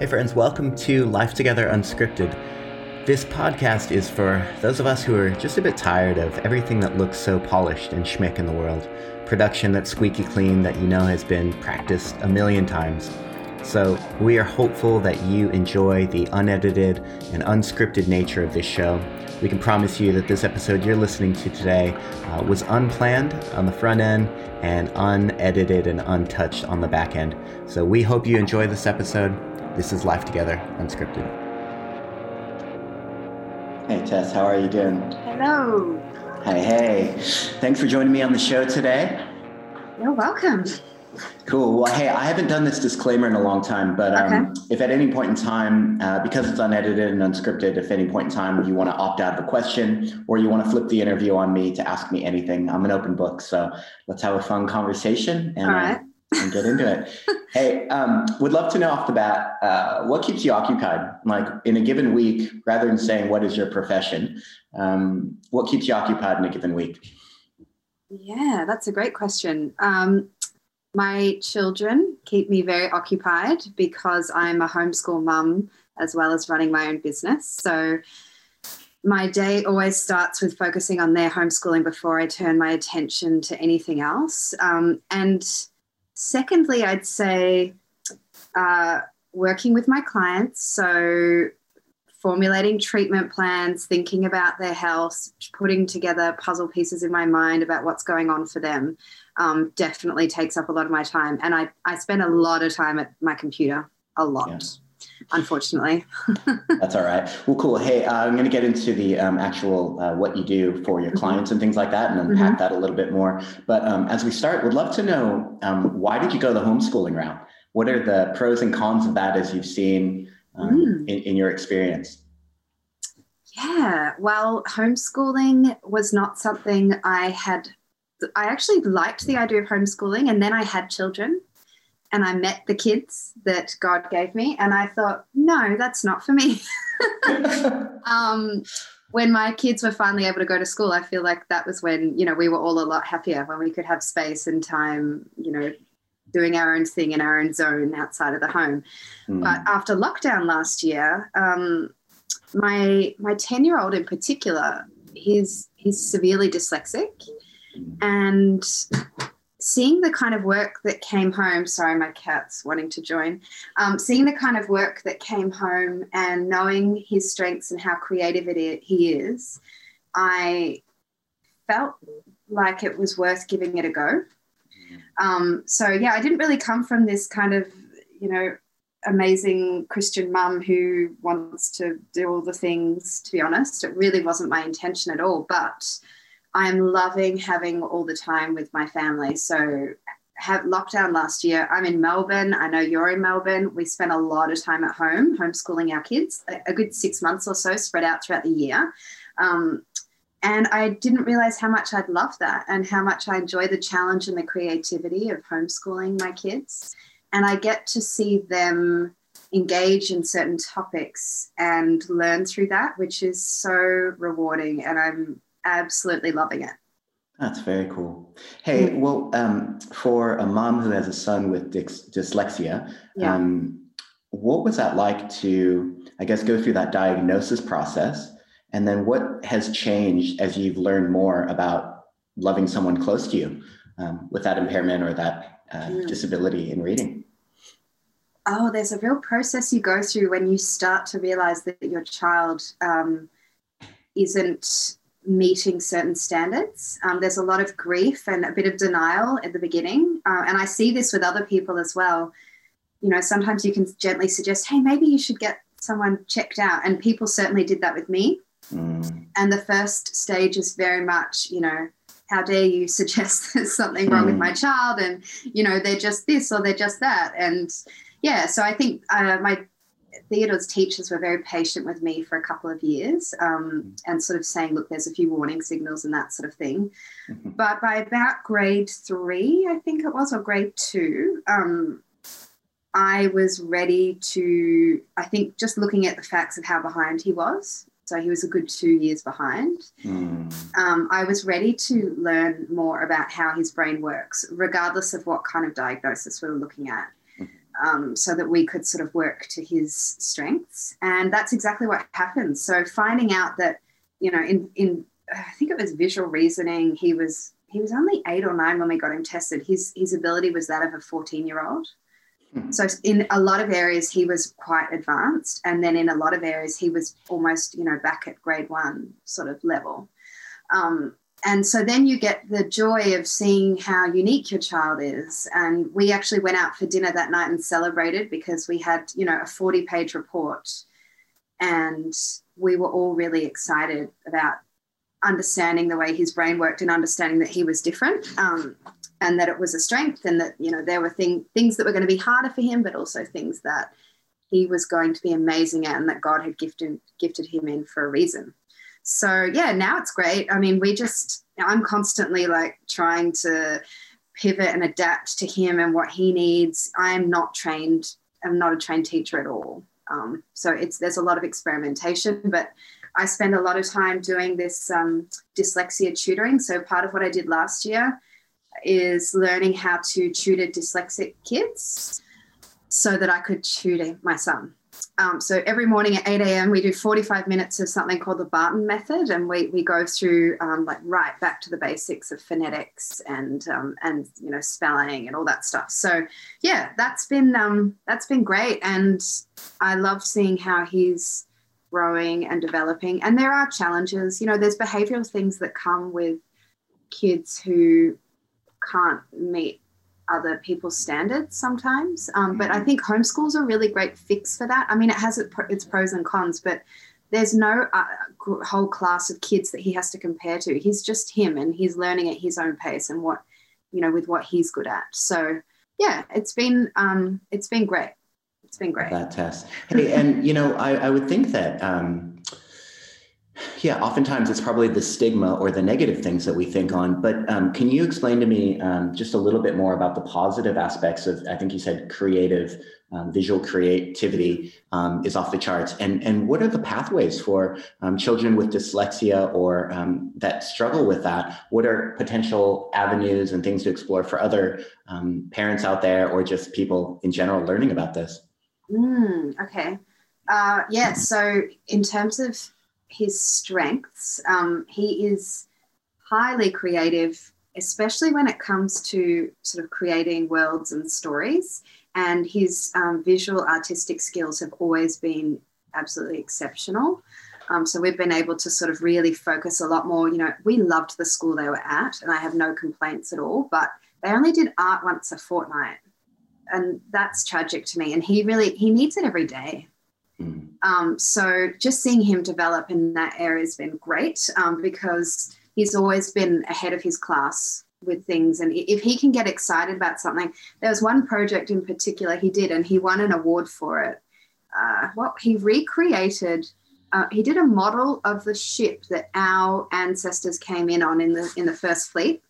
Hey, friends, welcome to Life Together Unscripted. This podcast is for those of us who are just a bit tired of everything that looks so polished and schmick in the world. Production that's squeaky clean that you know has been practiced a million times. So, we are hopeful that you enjoy the unedited and unscripted nature of this show. We can promise you that this episode you're listening to today uh, was unplanned on the front end and unedited and untouched on the back end. So, we hope you enjoy this episode. This is Life Together Unscripted. Hey, Tess, how are you doing? Hello. Hey, hey. Thanks for joining me on the show today. You're welcome. Cool. Well, hey, I haven't done this disclaimer in a long time, but um, okay. if at any point in time, uh, because it's unedited and unscripted, if at any point in time you want to opt out of a question or you want to flip the interview on me to ask me anything, I'm an open book. So let's have a fun conversation. And, All right. And get into it. hey, um, would love to know off the bat uh, what keeps you occupied, like in a given week, rather than saying what is your profession. Um, what keeps you occupied in a given week? Yeah, that's a great question. Um, my children keep me very occupied because I'm a homeschool mum as well as running my own business. So my day always starts with focusing on their homeschooling before I turn my attention to anything else. Um, and Secondly, I'd say uh, working with my clients. So, formulating treatment plans, thinking about their health, putting together puzzle pieces in my mind about what's going on for them um, definitely takes up a lot of my time. And I, I spend a lot of time at my computer, a lot. Yeah unfortunately. That's all right. Well, cool. Hey, uh, I'm going to get into the um, actual uh, what you do for your mm-hmm. clients and things like that, and unpack mm-hmm. that a little bit more. But um, as we start, would love to know um, why did you go the homeschooling route? What are the pros and cons of that as you've seen um, mm. in, in your experience? Yeah, well, homeschooling was not something I had. I actually liked the idea of homeschooling, and then I had children and I met the kids that God gave me, and I thought, no, that's not for me. um, when my kids were finally able to go to school, I feel like that was when you know we were all a lot happier when we could have space and time, you know, doing our own thing in our own zone outside of the home. Mm. But after lockdown last year, um, my my ten year old in particular, he's he's severely dyslexic, hmm. and seeing the kind of work that came home sorry my cat's wanting to join um, seeing the kind of work that came home and knowing his strengths and how creative it, he is i felt like it was worth giving it a go. Um, so yeah i didn't really come from this kind of you know amazing christian mum who wants to do all the things to be honest. It really wasn't my intention at all but I'm loving having all the time with my family. So have lockdown last year. I'm in Melbourne. I know you're in Melbourne. We spent a lot of time at home homeschooling our kids, a good six months or so spread out throughout the year. Um, and I didn't realize how much I'd love that and how much I enjoy the challenge and the creativity of homeschooling my kids. And I get to see them engage in certain topics and learn through that, which is so rewarding. And I'm absolutely loving it. That's very cool. Hey, mm. well, um, for a mom who has a son with dyslexia, yeah. um, what was that like to, I guess, go through that diagnosis process? And then what has changed as you've learned more about loving someone close to you um, with that impairment or that uh, mm. disability in reading? Oh, there's a real process you go through when you start to realize that your child um, isn't meeting certain standards. Um, there's a lot of grief and a bit of denial at the beginning. Uh, and I see this with other people as well. You know, sometimes you can gently suggest, hey, maybe you should get someone checked out. And people certainly did that with me. Mm. And the first stage is very much, you know, how dare you suggest there's something wrong mm. with my child and, you know, they're just this or they're just that. And yeah, so I think uh, my Theodore's teachers were very patient with me for a couple of years um, and sort of saying, look, there's a few warning signals and that sort of thing. Mm-hmm. But by about grade three, I think it was, or grade two, um, I was ready to, I think, just looking at the facts of how behind he was. So he was a good two years behind. Mm. Um, I was ready to learn more about how his brain works, regardless of what kind of diagnosis we were looking at um, so that we could sort of work to his strengths. And that's exactly what happened. So finding out that, you know, in, in I think it was visual reasoning, he was he was only eight or nine when we got him tested. His his ability was that of a 14 year old. Hmm. So in a lot of areas he was quite advanced, and then in a lot of areas he was almost you know back at grade one sort of level. Um, and so then you get the joy of seeing how unique your child is. And we actually went out for dinner that night and celebrated because we had you know a 40 page report, and we were all really excited about understanding the way his brain worked and understanding that he was different um, and that it was a strength and that you know there were thing, things that were going to be harder for him but also things that he was going to be amazing at and that god had gifted gifted him in for a reason so yeah now it's great i mean we just i'm constantly like trying to pivot and adapt to him and what he needs i'm not trained i'm not a trained teacher at all um, so it's there's a lot of experimentation but I spend a lot of time doing this um, dyslexia tutoring. So, part of what I did last year is learning how to tutor dyslexic kids so that I could tutor my son. Um, so every morning at 8 a.m., we do 45 minutes of something called the Barton Method, and we, we go through um, like right back to the basics of phonetics and um, and you know spelling and all that stuff. So yeah, that's been um, that's been great, and I love seeing how he's growing and developing. And there are challenges. You know, there's behavioral things that come with kids who can't meet other people's standards sometimes. Um, but I mm-hmm. think homeschool's a really great fix for that. I mean, it has its pros and cons, but there's no uh, whole class of kids that he has to compare to. He's just him and he's learning at his own pace and what, you know, with what he's good at. So yeah, it's been, um, it's been great it's been great. That Tess. Hey, and you know, I, I would think that um, yeah, oftentimes it's probably the stigma or the negative things that we think on. But um, can you explain to me um, just a little bit more about the positive aspects of? I think you said creative, um, visual creativity um, is off the charts. And and what are the pathways for um, children with dyslexia or um, that struggle with that? What are potential avenues and things to explore for other parents out there or just people in general learning about this? Mm, okay. Uh, yeah. So in terms of his strengths, um, he is highly creative, especially when it comes to sort of creating worlds and stories. And his um, visual artistic skills have always been absolutely exceptional. Um, so we've been able to sort of really focus a lot more. You know, we loved the school they were at, and I have no complaints at all. But they only did art once a fortnight, and that's tragic to me. And he really he needs it every day. Mm. Um, so just seeing him develop in that area has been great um, because he's always been ahead of his class with things. And if he can get excited about something, there was one project in particular he did, and he won an award for it. Uh, what he recreated. Uh, he did a model of the ship that our ancestors came in on in the in the first fleet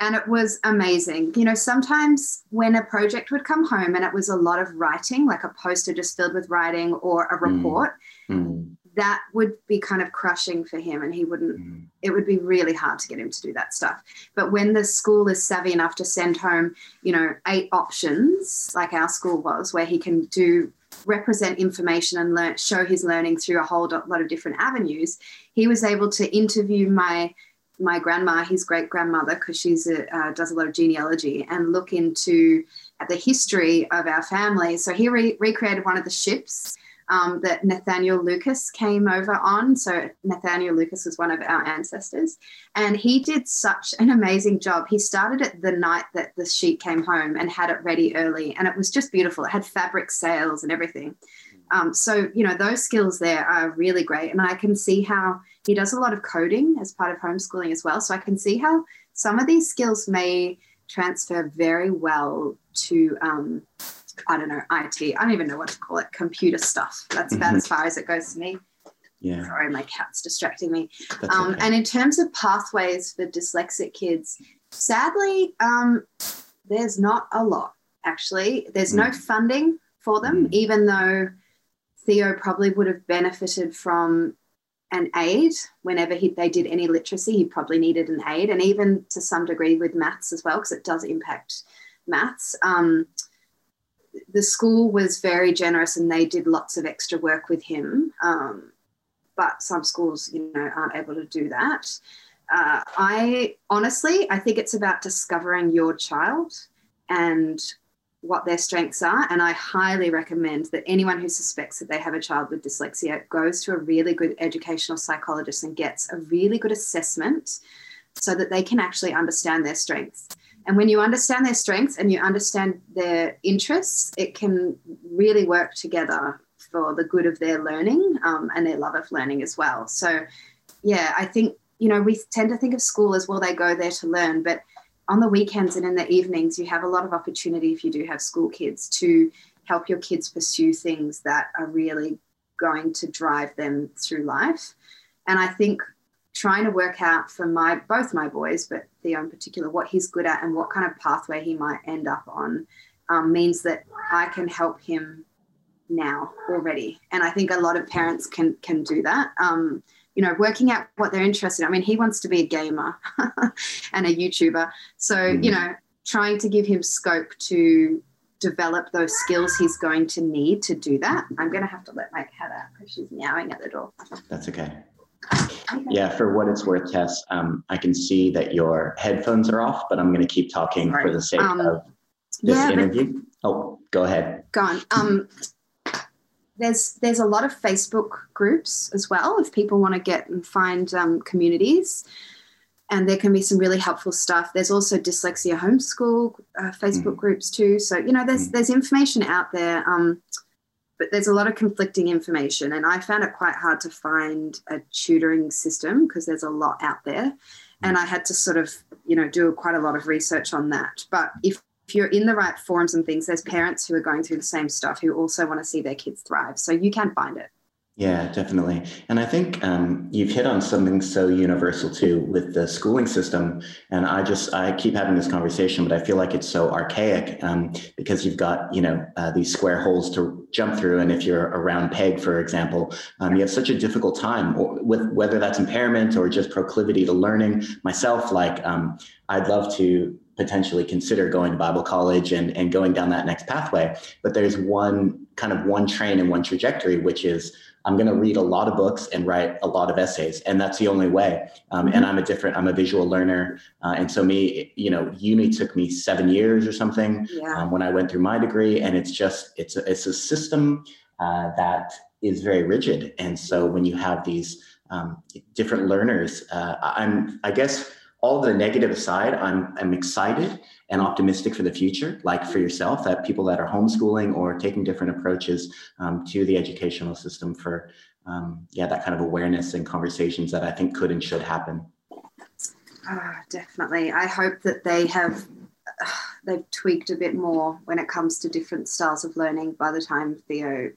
and it was amazing. You know, sometimes when a project would come home and it was a lot of writing, like a poster just filled with writing or a mm. report, mm. that would be kind of crushing for him. And he wouldn't, mm. it would be really hard to get him to do that stuff. But when the school is savvy enough to send home, you know, eight options, like our school was, where he can do represent information and learn, show his learning through a whole lot of different avenues, he was able to interview my my grandma, his great grandmother, because she's a, uh, does a lot of genealogy, and look into the history of our family. So he re- recreated one of the ships um, that Nathaniel Lucas came over on. So Nathaniel Lucas was one of our ancestors, and he did such an amazing job. He started it the night that the sheet came home and had it ready early, and it was just beautiful. It had fabric sails and everything. Um, so you know those skills there are really great, and I can see how he does a lot of coding as part of homeschooling as well. So I can see how some of these skills may transfer very well to, um, I don't know, IT. I don't even know what to call it, computer stuff. That's about mm-hmm. as far as it goes to me. Yeah. Sorry, my cat's distracting me. Um, okay. And in terms of pathways for dyslexic kids, sadly, um, there's not a lot actually. There's mm. no funding for them, mm. even though Theo probably would have benefited from an aid whenever he, they did any literacy he probably needed an aid and even to some degree with maths as well because it does impact maths um, the school was very generous and they did lots of extra work with him. Um, but some schools, you know, aren't able to do that. Uh, I honestly, I think it's about discovering your child and what their strengths are. And I highly recommend that anyone who suspects that they have a child with dyslexia goes to a really good educational psychologist and gets a really good assessment so that they can actually understand their strengths. And when you understand their strengths and you understand their interests, it can really work together for the good of their learning um, and their love of learning as well. So, yeah, I think, you know, we tend to think of school as well, they go there to learn, but on the weekends and in the evenings, you have a lot of opportunity if you do have school kids to help your kids pursue things that are really going to drive them through life. And I think trying to work out for my both my boys, but Theo in particular, what he's good at and what kind of pathway he might end up on um, means that I can help him now already. And I think a lot of parents can can do that. Um, you know, working out what they're interested in. I mean, he wants to be a gamer and a YouTuber. So, mm. you know, trying to give him scope to develop those skills he's going to need to do that. I'm going to have to let my cat out because she's meowing at the door. That's okay. Yeah, for what it's worth, Tess, um, I can see that your headphones are off, but I'm going to keep talking Sorry. for the sake um, of this yeah, interview. oh, go ahead. Go on. Um, there's there's a lot of Facebook groups as well if people want to get and find um, communities, and there can be some really helpful stuff. There's also dyslexia homeschool uh, Facebook mm. groups too. So you know there's mm. there's information out there, um, but there's a lot of conflicting information, and I found it quite hard to find a tutoring system because there's a lot out there, and I had to sort of you know do quite a lot of research on that. But if if you're in the right forums and things, there's parents who are going through the same stuff who also want to see their kids thrive. So you can find it. Yeah, definitely. And I think um, you've hit on something so universal too with the schooling system. And I just, I keep having this conversation, but I feel like it's so archaic um, because you've got, you know, uh, these square holes to jump through. And if you're a round peg, for example, um, you have such a difficult time with whether that's impairment or just proclivity to learning. Myself, like, um, I'd love to potentially consider going to Bible college and, and going down that next pathway. But there's one kind of one train and one trajectory, which is I'm going to read a lot of books and write a lot of essays, and that's the only way. Um, mm-hmm. And I'm a different, I'm a visual learner, uh, and so me, you know, uni took me seven years or something yeah. um, when I went through my degree, and it's just it's a, it's a system uh, that is very rigid, and so when you have these um, different learners, uh, I'm I guess all the negative aside, I'm I'm excited and optimistic for the future. Like for yourself, that people that are homeschooling or taking different approaches um, to the educational system for um, yeah that kind of awareness and conversations that I think could and should happen. Oh, definitely. I hope that they have they've tweaked a bit more when it comes to different styles of learning. By the time Theo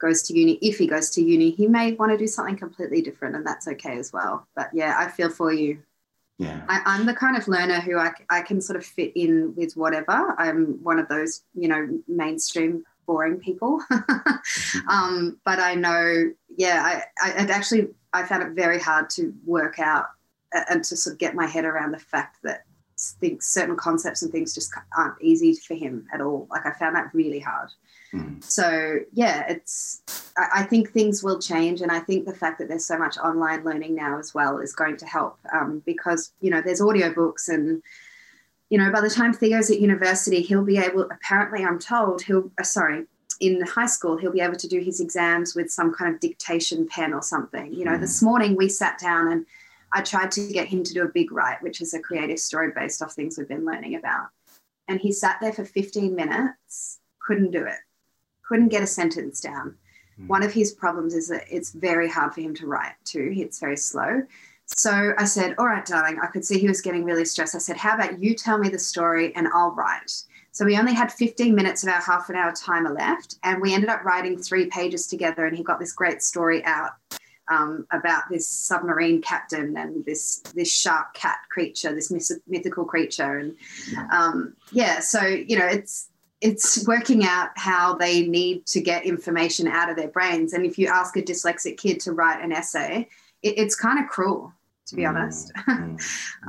goes to uni, if he goes to uni, he may want to do something completely different, and that's okay as well. But yeah, I feel for you yeah. I, am the kind of learner who I, I can sort of fit in with whatever. I'm one of those you know mainstream boring people. Mm-hmm. um, but i know yeah I, I actually i found it very hard to work out and to sort of get my head around the fact that things certain concepts and things just aren't easy for him at all like i found that really hard Mm. So yeah, it's I, I, think things will change, and I think the fact that there's so much online learning now as well is going to help um, because you know there's audiobooks and you know by the time Theo's at university, he'll be able. Apparently, I'm told he'll uh, sorry in high school he'll be able to do his exams with some kind of dictation pen or something. You know, mm. this morning we sat down and I tried to get him to do a big write, which is a creative story based off things we've been learning about. And he sat there for 15 minutes, couldn't do it couldn't get a sentence down. Mm. One of his problems is that it's very hard for him to write too. It's very slow. So I said, All right, darling, I could see he was getting really stressed. I said, How about you tell me the story and I'll write? So we only had 15 minutes of our half an hour timer left, and we ended up writing three pages together. And he got this great story out um, about this submarine captain and this this shark cat creature, this mythical creature, and um, yeah. So you know, it's it's working out how they need to get information out of their brains. And if you ask a dyslexic kid to write an essay, it, it's kind of cruel. to be mm, honest. Mm,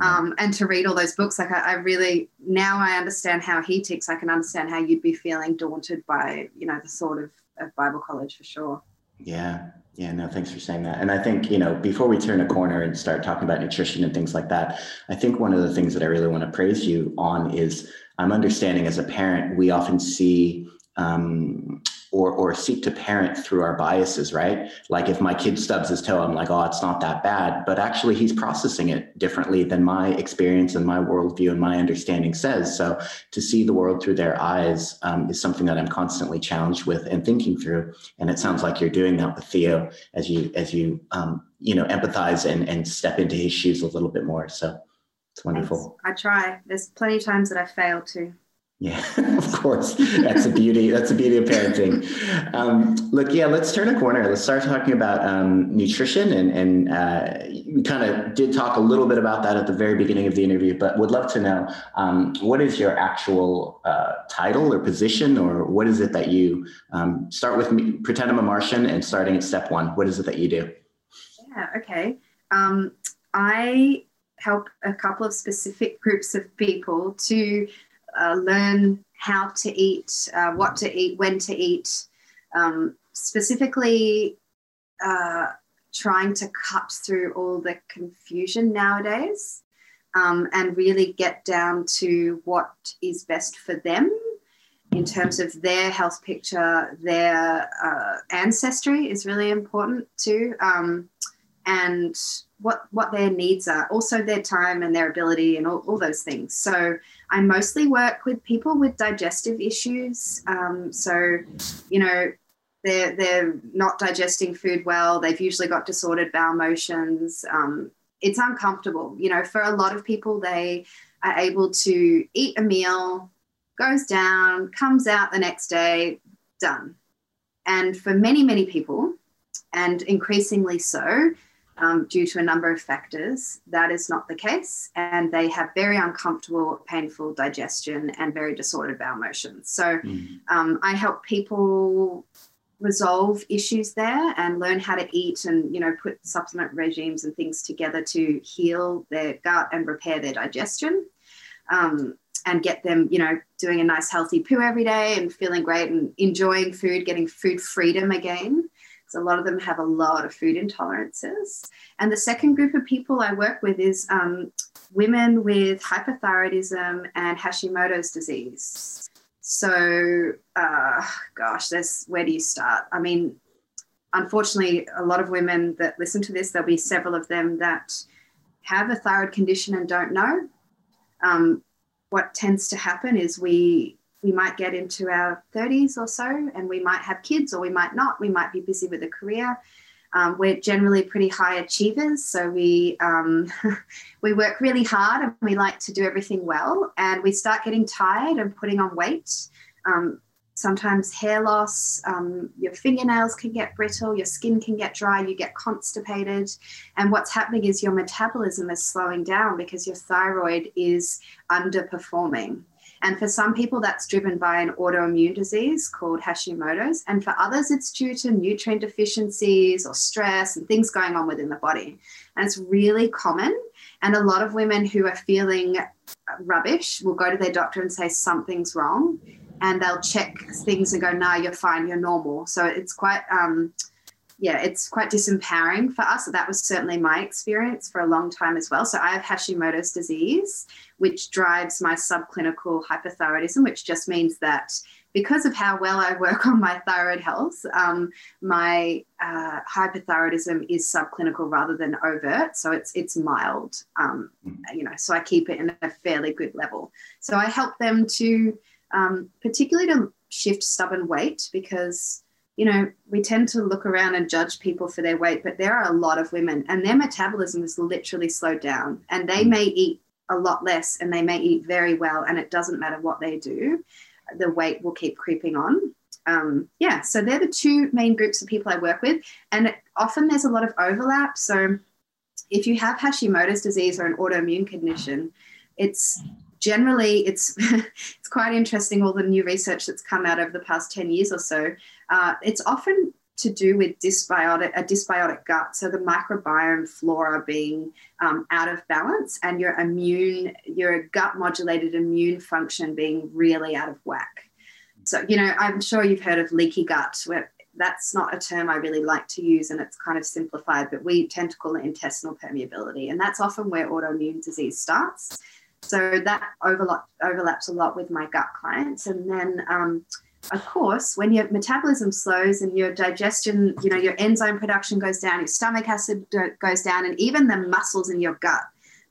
um, and to read all those books, like I, I, really now I understand how he ticks. I can understand how you'd be feeling daunted by you know the thought of, of Bible college for sure. Yeah, yeah, no, thanks for saying that. And I think, you know, before we turn a corner and start talking about nutrition and things like that, I think one of the things that I really want to praise you on is I'm understanding as a parent, we often see um, or or seek to parent through our biases, right? Like if my kid stubs his toe, I'm like, oh, it's not that bad. But actually, he's processing it differently than my experience and my worldview and my understanding says. So to see the world through their eyes um, is something that I'm constantly challenged with and thinking through. And it sounds like you're doing that with Theo as you as you um, you know empathize and and step into his shoes a little bit more. So it's wonderful. Thanks. I try. There's plenty of times that I fail to. Yeah, of course. That's the beauty. That's the beauty of parenting. Um, look, yeah, let's turn a corner. Let's start talking about um, nutrition, and and uh, we kind of did talk a little bit about that at the very beginning of the interview, but would love to know um, what is your actual uh, title or position, or what is it that you um, start with? Me, pretend I'm a Martian, and starting at step one, what is it that you do? Yeah. Okay. Um, I help a couple of specific groups of people to uh, learn how to eat, uh, what to eat, when to eat, um, specifically uh, trying to cut through all the confusion nowadays um, and really get down to what is best for them in terms of their health picture, their uh, ancestry is really important too. Um, and what what their needs are, also their time and their ability and all, all those things. So I mostly work with people with digestive issues. Um, so, you know, they're they're not digesting food well. They've usually got disordered bowel motions. Um, it's uncomfortable. You know, for a lot of people, they are able to eat a meal, goes down, comes out the next day, done. And for many, many people, and increasingly so, um, due to a number of factors, that is not the case. And they have very uncomfortable, painful digestion and very disordered bowel motions. So mm. um, I help people resolve issues there and learn how to eat and you know put supplement regimes and things together to heal their gut and repair their digestion um, and get them you know doing a nice healthy poo every day and feeling great and enjoying food getting food freedom again because a lot of them have a lot of food intolerances. And the second group of people I work with is um, women with hypothyroidism and Hashimoto's disease. So, uh, gosh, there's where do you start? I mean, unfortunately, a lot of women that listen to this, there'll be several of them that have a thyroid condition and don't know. Um, what tends to happen is we we might get into our 30s or so and we might have kids or we might not. We might be busy with a career. Um, we're generally pretty high achievers, so we um, we work really hard and we like to do everything well. And we start getting tired and putting on weight. Um, sometimes hair loss, um, your fingernails can get brittle, your skin can get dry, you get constipated. And what's happening is your metabolism is slowing down because your thyroid is underperforming. And for some people, that's driven by an autoimmune disease called Hashimoto's. And for others, it's due to nutrient deficiencies or stress and things going on within the body. And it's really common. And a lot of women who are feeling rubbish will go to their doctor and say something's wrong. And they'll check things and go, no, you're fine, you're normal. So it's quite, um, yeah, it's quite disempowering for us. That was certainly my experience for a long time as well. So I have Hashimoto's disease, which drives my subclinical hypothyroidism, which just means that because of how well I work on my thyroid health, um, my uh, hypothyroidism is subclinical rather than overt. So it's it's mild, um, you know. So I keep it in a fairly good level. So I help them to, um, particularly to shift stubborn weight because you know, we tend to look around and judge people for their weight, but there are a lot of women and their metabolism is literally slowed down and they mm. may eat a lot less and they may eat very well and it doesn't matter what they do, the weight will keep creeping on. Um, yeah, so they're the two main groups of people I work with. And often there's a lot of overlap. So if you have Hashimoto's disease or an autoimmune condition, it's generally it's it's quite interesting all the new research that's come out over the past 10 years or so uh, it's often to do with dysbiotic a dysbiotic gut so the microbiome flora being um, out of balance and your immune your gut modulated immune function being really out of whack so you know i'm sure you've heard of leaky gut where that's not a term I really like to use and it's kind of simplified, but we tend to call it intestinal permeability. And that's often where autoimmune disease starts. So that overlap, overlaps a lot with my gut clients. And then, um, of course, when your metabolism slows and your digestion, you know, your enzyme production goes down, your stomach acid goes down, and even the muscles in your gut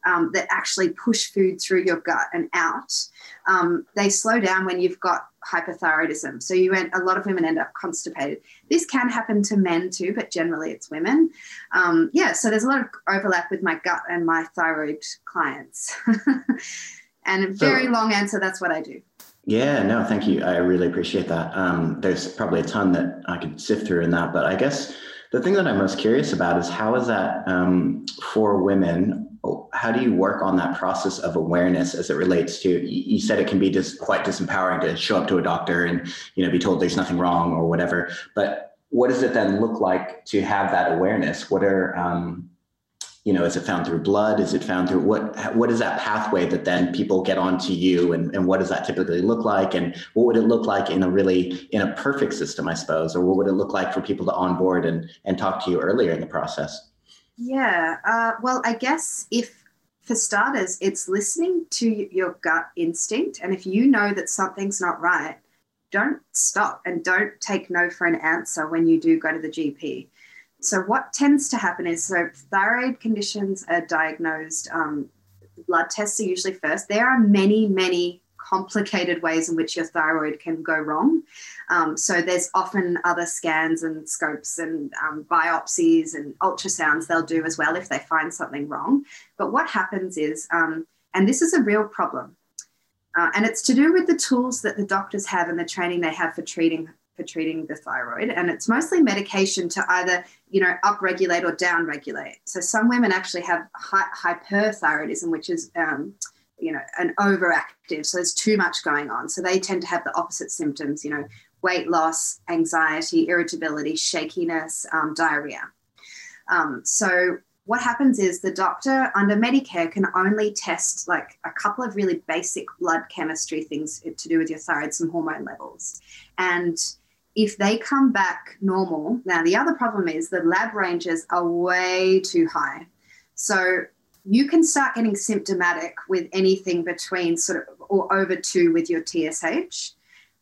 um, that actually push food through your gut and out, um, they slow down when you've got hypothyroidism. So you went, a lot of women end up constipated. This can happen to men too, but generally it's women. Um, yeah, so there's a lot of overlap with my gut and my thyroid clients. and a very so, long answer, that's what I do. Yeah, no, thank you. I really appreciate that. Um, there's probably a ton that I could sift through in that, but I guess the thing that I'm most curious about is how is that um, for women how do you work on that process of awareness as it relates to you said it can be just quite disempowering to show up to a doctor and you know be told there's nothing wrong or whatever but what does it then look like to have that awareness what are um, you know is it found through blood is it found through what what is that pathway that then people get onto you and, and what does that typically look like and what would it look like in a really in a perfect system i suppose or what would it look like for people to onboard and and talk to you earlier in the process yeah. Uh, well, I guess if, for starters, it's listening to your gut instinct. And if you know that something's not right, don't stop and don't take no for an answer when you do go to the GP. So, what tends to happen is so thyroid conditions are diagnosed, um, blood tests are usually first. There are many, many complicated ways in which your thyroid can go wrong. Um, so there's often other scans and scopes and um, biopsies and ultrasounds they'll do as well if they find something wrong. But what happens is, um, and this is a real problem, uh, and it's to do with the tools that the doctors have and the training they have for treating for treating the thyroid and it's mostly medication to either you know upregulate or downregulate. So some women actually have hyperthyroidism which is um, you know an overactive so there's too much going on. So they tend to have the opposite symptoms you know weight loss anxiety irritability shakiness um, diarrhea. Um, so what happens is the doctor under medicare can only test like a couple of really basic blood chemistry things to do with your thyroid some hormone levels. And if they come back normal now the other problem is the lab ranges are way too high so you can start getting symptomatic with anything between sort of or over two with your TSH.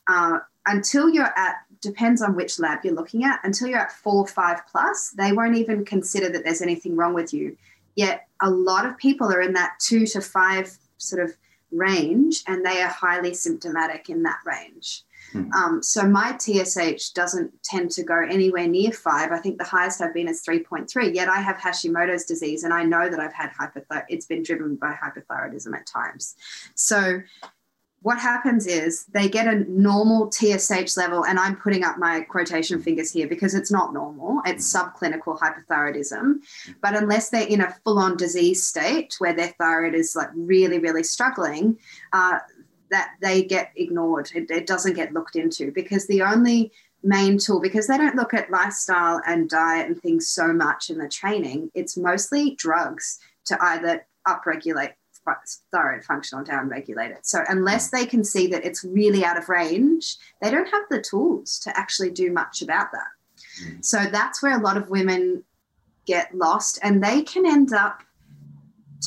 Uh, until you're at, depends on which lab you're looking at, until you're at four, five plus, they won't even consider that there's anything wrong with you. Yet a lot of people are in that two to five sort of range and they are highly symptomatic in that range. Hmm. Um, so my TSH doesn't tend to go anywhere near five. I think the highest I've been is 3.3. Yet I have Hashimoto's disease, and I know that I've had hypothyroid. It's been driven by hypothyroidism at times. So what happens is they get a normal TSH level, and I'm putting up my quotation fingers here because it's not normal. It's subclinical hypothyroidism. But unless they're in a full on disease state where their thyroid is like really, really struggling, uh, that they get ignored. It, it doesn't get looked into because the only main tool, because they don't look at lifestyle and diet and things so much in the training, it's mostly drugs to either upregulate thyroid function or downregulate it. So unless they can see that it's really out of range, they don't have the tools to actually do much about that. Mm. So that's where a lot of women get lost and they can end up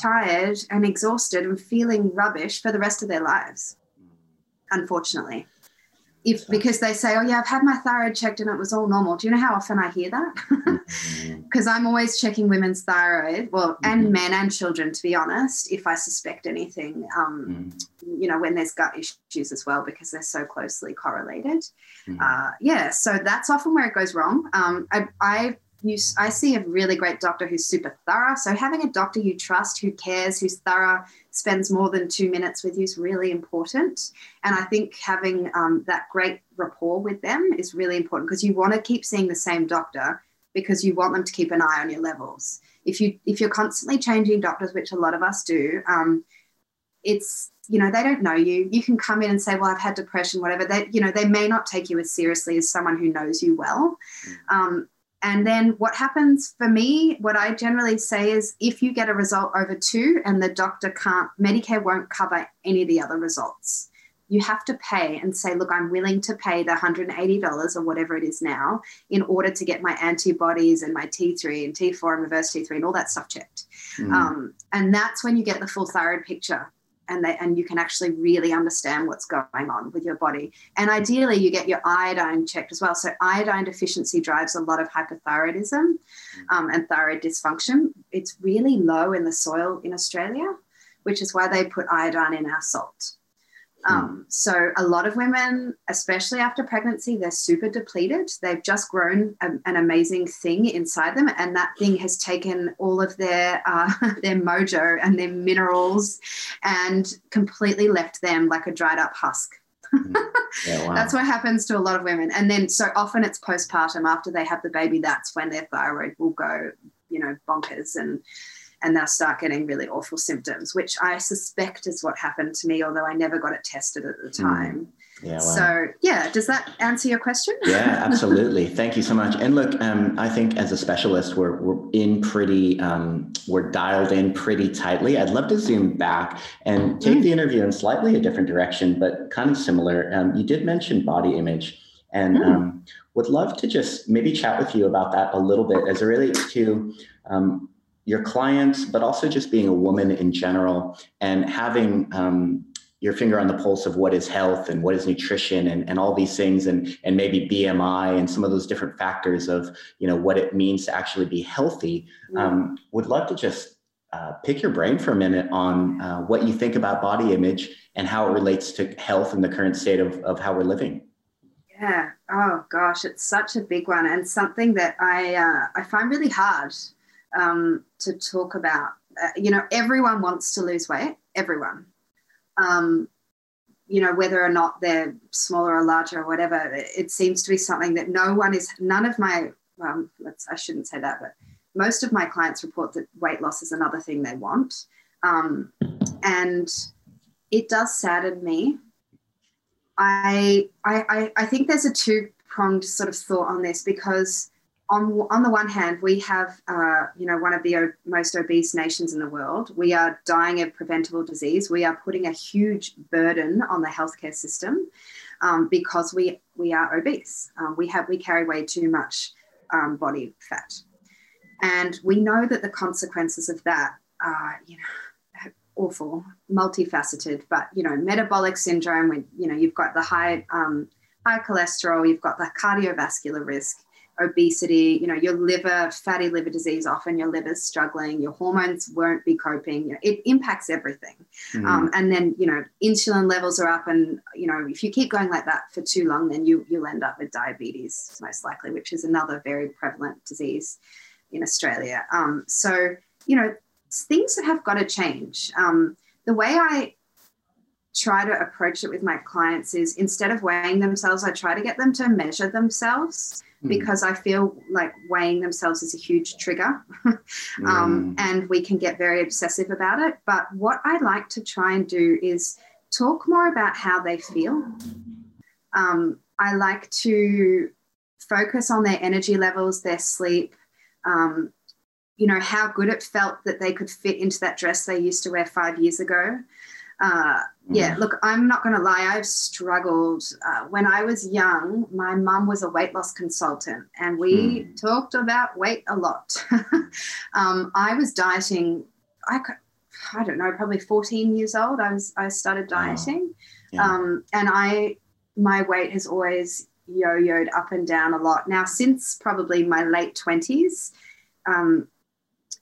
tired and exhausted and feeling rubbish for the rest of their lives, unfortunately. If because they say, Oh yeah, I've had my thyroid checked and it was all normal. Do you know how often I hear that? Because mm-hmm. I'm always checking women's thyroid, well, and mm-hmm. men and children, to be honest, if I suspect anything, um, mm-hmm. you know, when there's gut issues as well, because they're so closely correlated. Mm-hmm. Uh, yeah, so that's often where it goes wrong. Um, I, I you, I see a really great doctor who's super thorough. So having a doctor you trust, who cares, who's thorough, spends more than two minutes with you is really important. And I think having um, that great rapport with them is really important because you want to keep seeing the same doctor because you want them to keep an eye on your levels. If you if you're constantly changing doctors, which a lot of us do, um, it's you know they don't know you you can come in and say well i've had depression whatever they you know they may not take you as seriously as someone who knows you well mm. um, and then what happens for me what i generally say is if you get a result over two and the doctor can't medicare won't cover any of the other results you have to pay and say, look, I'm willing to pay the $180 or whatever it is now in order to get my antibodies and my T3 and T4 and reverse T3 and all that stuff checked. Mm. Um, and that's when you get the full thyroid picture and they, and you can actually really understand what's going on with your body. And ideally, you get your iodine checked as well. So iodine deficiency drives a lot of hypothyroidism mm. um, and thyroid dysfunction. It's really low in the soil in Australia, which is why they put iodine in our salt. Hmm. Um, so a lot of women, especially after pregnancy, they're super depleted. They've just grown a, an amazing thing inside them, and that thing has taken all of their uh, their mojo and their minerals, and completely left them like a dried up husk. Hmm. Yeah, wow. that's what happens to a lot of women, and then so often it's postpartum after they have the baby. That's when their thyroid will go, you know, bonkers and and they'll start getting really awful symptoms, which I suspect is what happened to me, although I never got it tested at the hmm. time. Mm. Yeah, wow. So, yeah, does that answer your question? yeah, absolutely. Thank you so much. And look, um, I think as a specialist, we're, we're in pretty, um, we're dialed in pretty tightly. I'd love to zoom back and take mm. the interview in slightly a different direction, but kind of similar. Um, you did mention body image, and mm. would love to just maybe chat with you about that a little bit as it relates to um, your clients, but also just being a woman in general and having um, your finger on the pulse of what is health and what is nutrition and, and all these things and, and maybe BMI and some of those different factors of, you know, what it means to actually be healthy. Um, would love to just uh, pick your brain for a minute on uh, what you think about body image and how it relates to health in the current state of, of how we're living. Yeah. Oh gosh, it's such a big one and something that I uh, I find really hard um, to talk about. Uh, you know, everyone wants to lose weight, everyone. Um, you know, whether or not they're smaller or larger or whatever, it, it seems to be something that no one is, none of my, well, let's, I shouldn't say that, but most of my clients report that weight loss is another thing they want. Um, and it does sadden me. I, I, I think there's a two pronged sort of thought on this because on, on the one hand, we have, uh, you know, one of the most obese nations in the world. We are dying of preventable disease. We are putting a huge burden on the healthcare system um, because we we are obese. Um, we have we carry way too much um, body fat, and we know that the consequences of that are, you know, awful, multifaceted. But you know, metabolic syndrome. When you know you've got the high um, high cholesterol, you've got the cardiovascular risk obesity, you know, your liver, fatty liver disease, often your liver's struggling, your hormones won't be coping. You know, it impacts everything. Mm. Um, and then, you know, insulin levels are up. And, you know, if you keep going like that for too long, then you, you'll end up with diabetes, most likely, which is another very prevalent disease in Australia. Um, so, you know, things that have got to change. Um, the way I try to approach it with my clients is instead of weighing themselves, I try to get them to measure themselves mm. because I feel like weighing themselves is a huge trigger um, mm. and we can get very obsessive about it. But what I like to try and do is talk more about how they feel. Um, I like to focus on their energy levels, their sleep, um, you know, how good it felt that they could fit into that dress they used to wear five years ago. Uh, yeah, mm. look, I'm not going to lie. I've struggled. Uh, when I was young, my mum was a weight loss consultant, and we mm. talked about weight a lot. um, I was dieting. I, I don't know, probably 14 years old. I was I started dieting, yeah. um, and I my weight has always yo-yoed up and down a lot. Now, since probably my late 20s, um,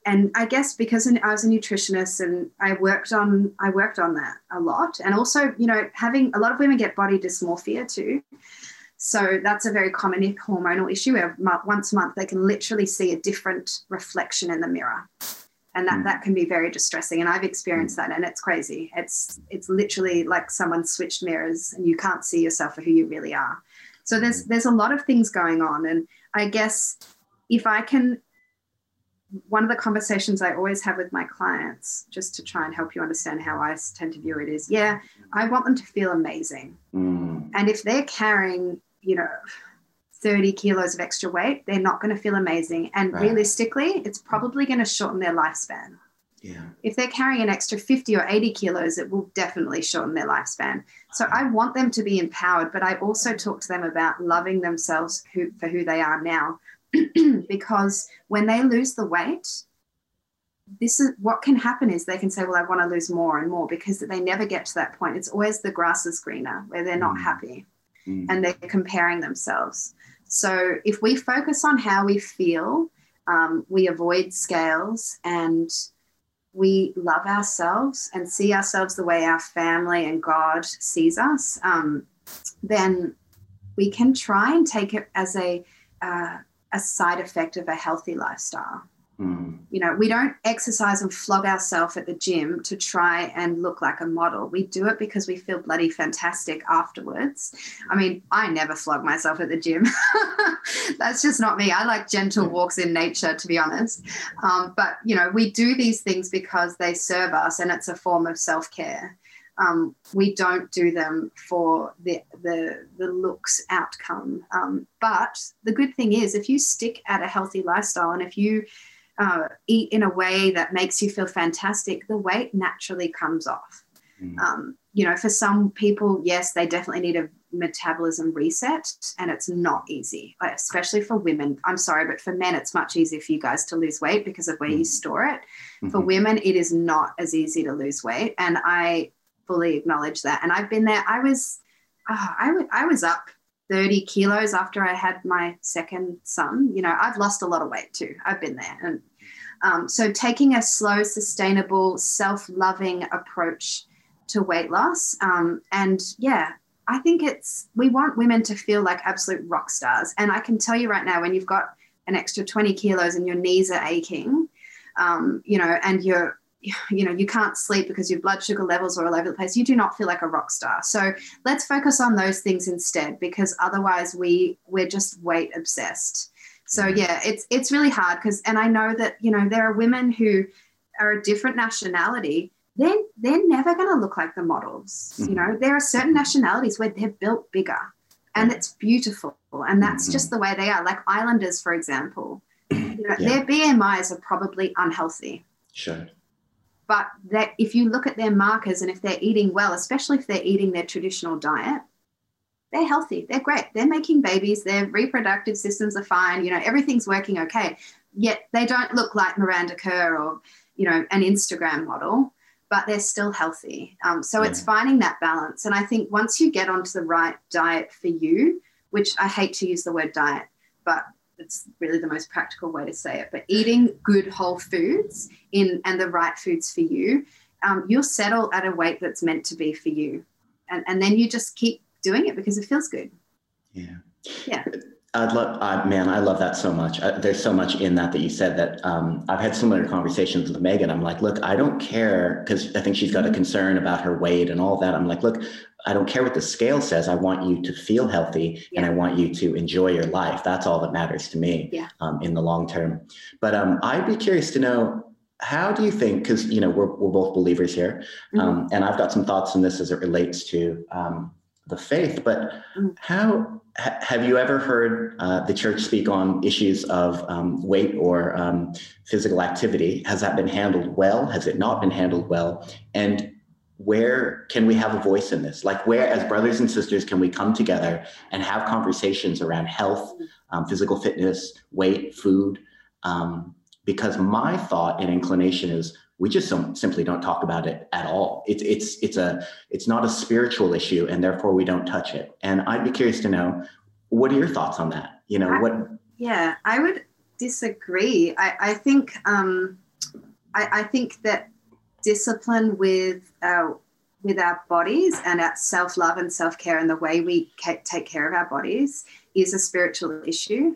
and I guess because I was a nutritionist and I worked on I worked on that a lot, and also you know having a lot of women get body dysmorphia too. So that's a very common hormonal issue where once a month they can literally see a different reflection in the mirror. And that, mm. that can be very distressing. And I've experienced that and it's crazy. It's it's literally like someone switched mirrors and you can't see yourself for who you really are. So there's there's a lot of things going on. And I guess if I can one of the conversations I always have with my clients, just to try and help you understand how I tend to view it, is yeah, I want them to feel amazing. Mm. And if they're carrying, you know, 30 kilos of extra weight, they're not going to feel amazing. And Right. realistically, it's probably going to shorten their lifespan. Yeah. If they're carrying an extra 50 or 80 kilos, it will definitely shorten their lifespan. So I want them to be empowered, but I also talk to them about loving themselves who, for who they are now. because when they lose the weight, this is what can happen is they can say, Well, I want to lose more and more because they never get to that point. It's always the grass is greener where they're not Mm. happy Mm. and they're comparing themselves. So if we focus on how we feel, um, we avoid scales and we love ourselves and see ourselves the way our family and God sees us, um, then we can try and take it as a uh, a side effect of a healthy lifestyle. Mm. You know, we don't exercise and flog ourselves at the gym to try and look like a model. We do it because we feel bloody fantastic afterwards. I mean, I never flog myself at the gym. That's just not me. I like gentle walks in nature, to be honest. Um, but, you know, we do these things because they serve us and it's a form of self care. Um, we don't do them for the, the, the looks outcome. Um, but the good thing is, if you stick at a healthy lifestyle and if you uh, eat in a way that makes you feel fantastic, the weight naturally comes off. Mm. Um, you know, for some people, yes, they definitely need a metabolism reset, and it's not easy, like, especially for women. I'm sorry, but for men, it's much easier for you guys to lose weight because of where you Mm. store it. For Mhm. women, it is not as easy to lose weight, and I fully acknowledge that. And I've been there. I was, oh, I, w- I was up 30 kilos after I had my second son. You know, I've lost a lot of weight too. I've been there. And um, so taking a slow, sustainable, self loving approach to weight loss. Um, and yeah, I think it's, we want women to feel like absolute rock stars. And I can tell you right now, when you've got an extra 20 kilos and your knees are aching, um, you know, and you're, you know, you can't sleep because your blood sugar levels are all over the place. You do not feel like a rock star. So let's focus on those things instead, because otherwise we we're just weight obsessed. So Mhm. yeah, it's it's really hard because, and I know that you know there are women who are a different nationality. They're they're never going to look like the models. You Mhm. know, there are certain nationalities where they're built bigger, and it's beautiful, and that's just the way they are. Like Islanders, for example, you know, Yeah. their BMIs are probably unhealthy Sure. But that if you look at their markers and if they're eating well, especially if they're eating their traditional diet, they're healthy. They're great. They're making babies. Their reproductive systems are fine. You know, everything's working okay. Yet they don't look like Miranda Kerr or, you know, an Instagram model, but they're still healthy. Um, so it's finding that balance. And I think once you get onto the right diet for you, which I hate to use the word diet, but it's really the most practical way to say it. But eating good whole foods in and the right foods for you, um, you'll settle at a weight that's meant to be for you, and and then you just keep doing it because it feels good. Yeah. Yeah. I'd love, uh, man, I love that so much. Uh, there's so much in that that you said that um, I've had similar conversations with Megan. I'm like, look, I don't care because I think she's got a Mhm. concern about her weight and all that. I'm like, look, I don't care what the scale says. I want you to feel healthy and I want you to enjoy your life. That's all that matters to me Yeah. um, in the long term. But um, I'd be curious to know how do you think, because, you know, we're, we're both believers here, Mhm. um, and I've got some thoughts on this as it relates to um, the faith, but Mhm. how ha- have you ever heard uh, the church speak on issues of um, weight or um, physical activity? Has that been handled well? Has it not been handled well? And where can we have a voice in this? Like, where, as brothers and sisters, can we come together and have conversations around health, um, physical fitness, weight, food? Um, because my thought and inclination is we just don't, simply don't talk about it at all. It's it's it's a it's not a spiritual issue, and therefore we don't touch it. And I'd be curious to know what are your thoughts on that? You know, I- what Yeah, I would disagree. I, I think um, I, I think that discipline with our with our bodies and our self love and self care and the way we take care of our bodies is a spiritual issue.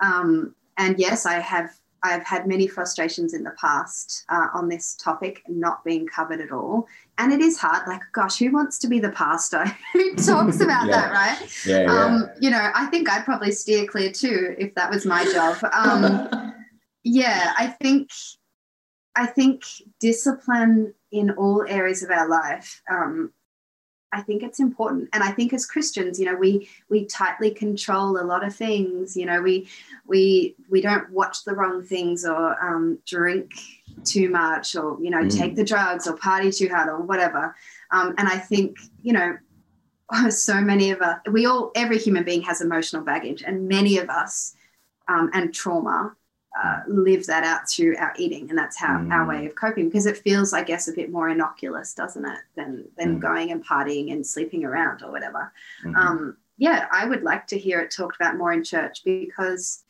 Um, and yes, I have I've had many frustrations in the past uh, on this topic not being covered at all. And it is hard. Like, gosh, who wants to be the pastor who talks about Yeah. that, right? yeah, yeah. um, you know, I think I'd probably steer clear too if that was my job. Um, yeah, I think I think discipline in all areas of our life. Um, I think it's important, and I think as Christians, you know, we we tightly control a lot of things. You know, we we we don't watch the wrong things or um, drink too much, or you know, mm. take the drugs or party too hard or whatever. Um, and I think you know, so many of us, we all, every human being has emotional baggage, and many of us um, and trauma uh, live that out through our eating, and that's how mm. our way of coping. Because it feels, I guess, a bit more innocuous, doesn't it, than than mm. going and partying and sleeping around or whatever. Mm-hmm. Um, yeah, I would like to hear it talked about more in church because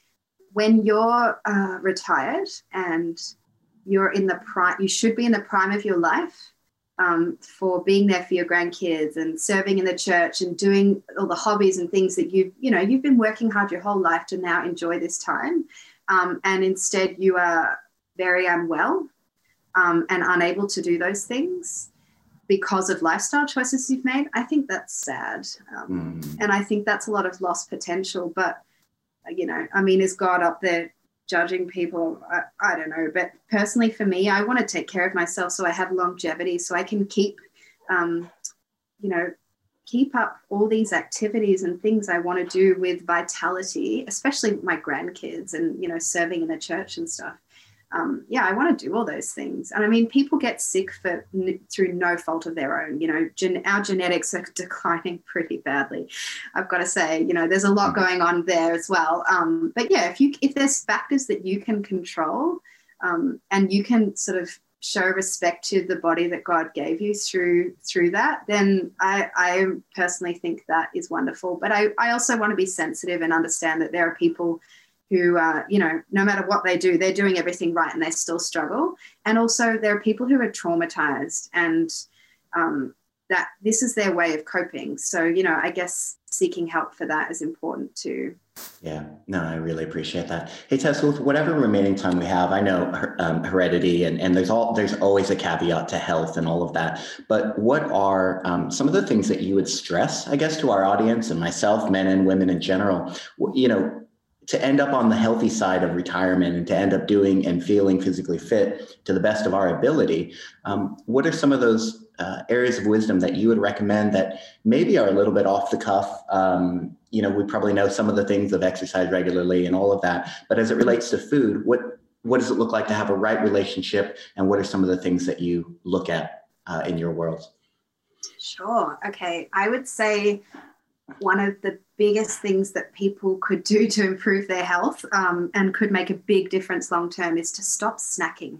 when you're uh, retired and you're in the prime, you should be in the prime of your life. Um, for being there for your grandkids and serving in the church and doing all the hobbies and things that you've you know you've been working hard your whole life to now enjoy this time um, and instead you are very unwell um, and unable to do those things because of lifestyle choices you've made, I think that's sad. Um, mm. And I think that's a lot of lost potential. But, you know, I mean, is God up there judging people? I, I don't know. But personally, for me, I want to take care of myself so I have longevity, so I can keep, um, you know, keep up all these activities and things I want to do with vitality, especially my grandkids and you know serving in the church and stuff. Um, yeah, I want to do all those things. And I mean, people get sick for through no fault of their own. You know, gen- our genetics are declining pretty badly. I've got to say, you know, there's a lot mm-hmm. going on there as well. Um, but yeah, if you if there's factors that you can control um, and you can sort of show respect to the body that God gave you through through that, then I, I personally think that is wonderful. But I, I also want to be sensitive and understand that there are people who, uh, you know, no matter what they do, they're doing everything right and they still struggle. And also there are people who are traumatized and um, that this is their way of coping. So, you know, I guess seeking help for that is important too. Yeah, no, I really appreciate that. Hey, Tess, with whatever remaining time we have, I know um, heredity and, and there's all there's always a caveat to health and all of that. But what are um, some of the things that you would stress, I guess, to our audience and myself, men and women in general? You know, to end up on the healthy side of retirement and to end up doing and feeling physically fit to the best of our ability, um, what are some of those uh, areas of wisdom that you would recommend that maybe are a little bit off the cuff? Um, you know, we probably know some of the things of exercise regularly and all of that, but as it relates to food, what what does it look like to have a right relationship, and what are some of the things that you look at uh, in your world? Sure. Okay, I would say one of the biggest things that people could do to improve their health um, and could make a big difference long term is to stop snacking.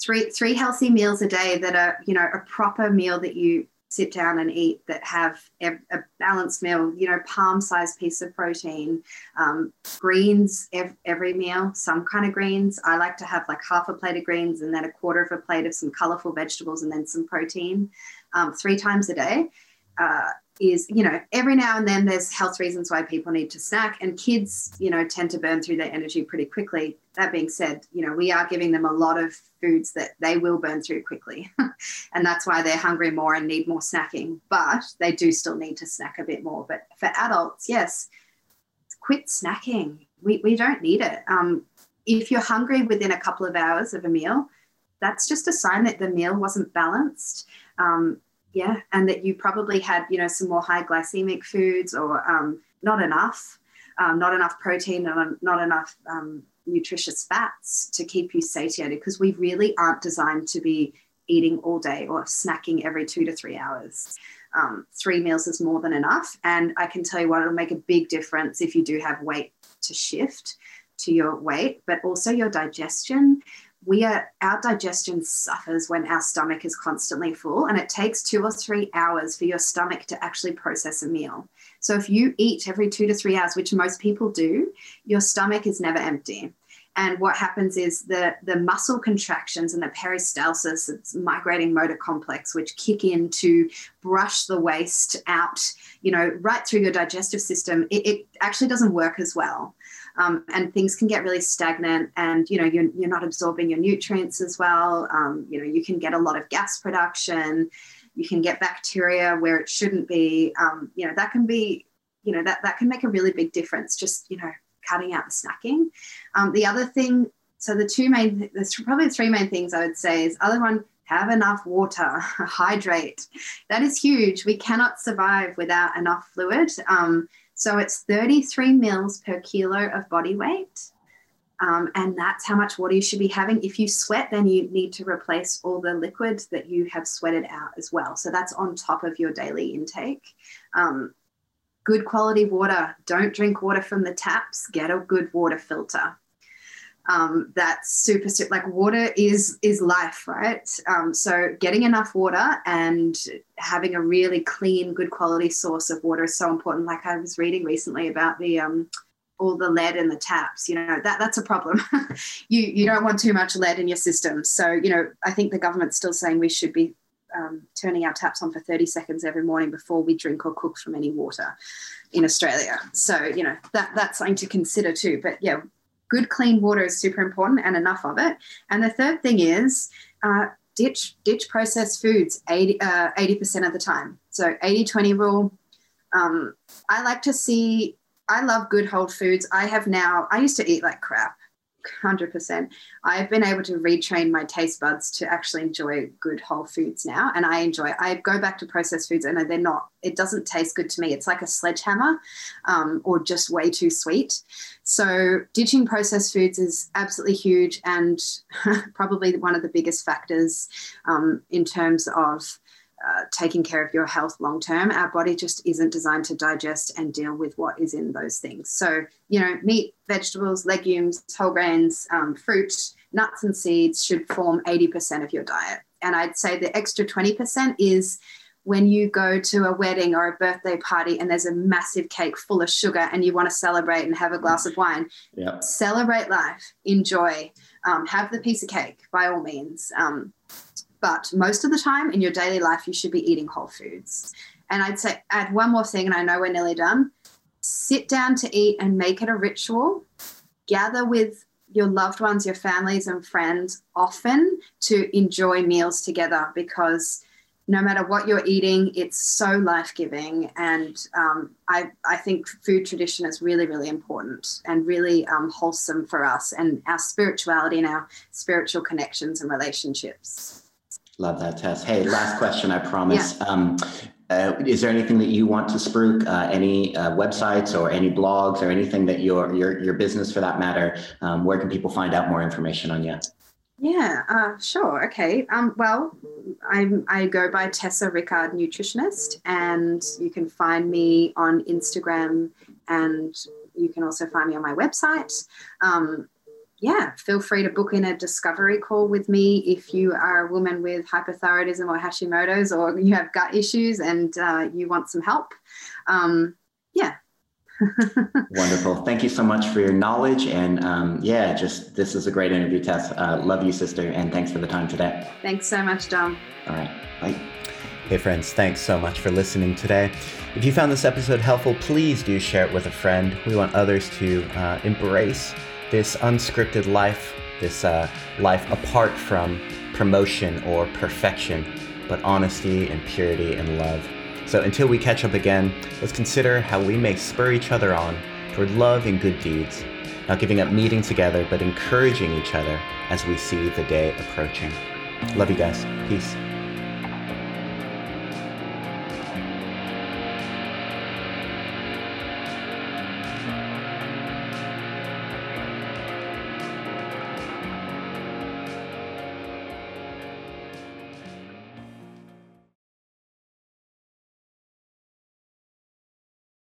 Three three healthy meals a day that are you know a proper meal that you sit down and eat that have a, balanced meal, you know, palm sized piece of protein, um, greens ev- every meal, some kind of greens. I like to have like half a plate of greens and then a quarter of a plate of some colorful vegetables and then some protein um, three times a day. Uh, is you know every now and then there's health reasons why people need to snack and kids you know tend to burn through their energy pretty quickly. That being said you know we are giving them a lot of foods that they will burn through quickly and that's why they're hungry more and need more snacking but they do still need to snack a bit more. But for adults yes quit snacking. We, we don't need it. Um, if you're hungry within a couple of hours of a meal that's just a sign that the meal wasn't balanced. Um, yeah and that you probably had you know some more high glycemic foods or um, not enough um, not enough protein and not enough um, nutritious fats to keep you satiated because we really aren't designed to be eating all day or snacking every two to three hours. Um, three meals is more than enough and i can tell you what it'll make a big difference if you do have weight to shift to your weight but also your digestion we are our digestion suffers when our stomach is constantly full and it takes two or three hours for your stomach to actually process a meal. So if you eat every two to three hours which most people do your stomach is never empty. And what happens is the, the muscle contractions and the peristalsis, it's migrating motor complex, which kick in to brush the waste out, you know, right through your digestive system. It, it actually doesn't work as well um, and things can get really stagnant and you know you're, you're not absorbing your nutrients as well um, you know you can get a lot of gas production you can get bacteria where it shouldn't be um, you know that can be you know that that can make a really big difference just you know cutting out the snacking. Um, the other thing, so the two main, there's probably three main things I would say is other one, have enough water, hydrate. That is huge. We cannot survive without enough fluid. Um, so it's 33 mils per kilo of body weight. Um, and that's how much water you should be having. If you sweat, then you need to replace all the liquid that you have sweated out as well. So that's on top of your daily intake. Um, good quality water. Don't drink water from the taps. Get a good water filter. Um, that's super, super like water is is life right? Um, so getting enough water and having a really clean good quality source of water is so important. Like i was reading recently about the um, all the lead in the taps you know that that's a problem. You you don't want too much lead in your system. So you know i think the government's still saying we should be um, turning our taps on for 30 seconds every morning before we drink or cook from any water in australia. So you know that that's something to consider too. But yeah good clean water is super important and enough of it. And the third thing is uh, ditch ditch processed foods 80, uh, 80% of the time. So 80 20 rule. Um, i like to see I love good whole foods. I have now, I used to eat like crap, 100%. I've been able to retrain my taste buds to actually enjoy good whole foods now. And I enjoy, I go back to processed foods and they're not, it doesn't taste good to me. It's like a sledgehammer um, or just way too sweet. So ditching processed foods is absolutely huge and probably one of the biggest factors um, in terms of uh, taking care of your health long term. Our body just isn't designed to digest and deal with what is in those things. So, you know, meat, vegetables, legumes, whole grains, um, fruit, nuts, and seeds should form 80% of your diet. And I'd say the extra 20% is when you go to a wedding or a birthday party and there's a massive cake full of sugar and you want to celebrate and have a glass of wine. Yeah. Celebrate life, enjoy, um, have the piece of cake by all means. Um, but most of the time in your daily life, you should be eating whole foods. And I'd say, add one more thing, and I know we're nearly done. Sit down to eat and make it a ritual. Gather with your loved ones, your families, and friends often to enjoy meals together because no matter what you're eating, it's so life giving. And um, I, I think food tradition is really, really important and really um, wholesome for us and our spirituality and our spiritual connections and relationships. Love that, Tess. Hey, last question, I promise. Yeah. Um, uh, is there anything that you want to spruik? Uh, any uh, websites or any blogs or anything that your your your business, for that matter? Um, where can people find out more information on you? Yeah, uh, sure. Okay. Um, well, I'm, I go by Tessa Rickard Nutritionist, and you can find me on Instagram, and you can also find me on my website. Um, yeah, feel free to book in a discovery call with me if you are a woman with hypothyroidism or Hashimoto's or you have gut issues and uh, you want some help. Um, yeah. Wonderful. Thank you so much for your knowledge. And um, yeah, just this is a great interview, Tess. Uh, love you, sister. And thanks for the time today. Thanks so much, Dom. All right. Bye. Hey, friends, thanks so much for listening today. If you found this episode helpful, please do share it with a friend. We want others to uh, embrace this unscripted life, this uh, life apart from promotion or perfection, but honesty and purity and love. So until we catch up again, let's consider how we may spur each other on toward love and good deeds, not giving up meeting together, but encouraging each other as we see the day approaching. Love you guys. Peace.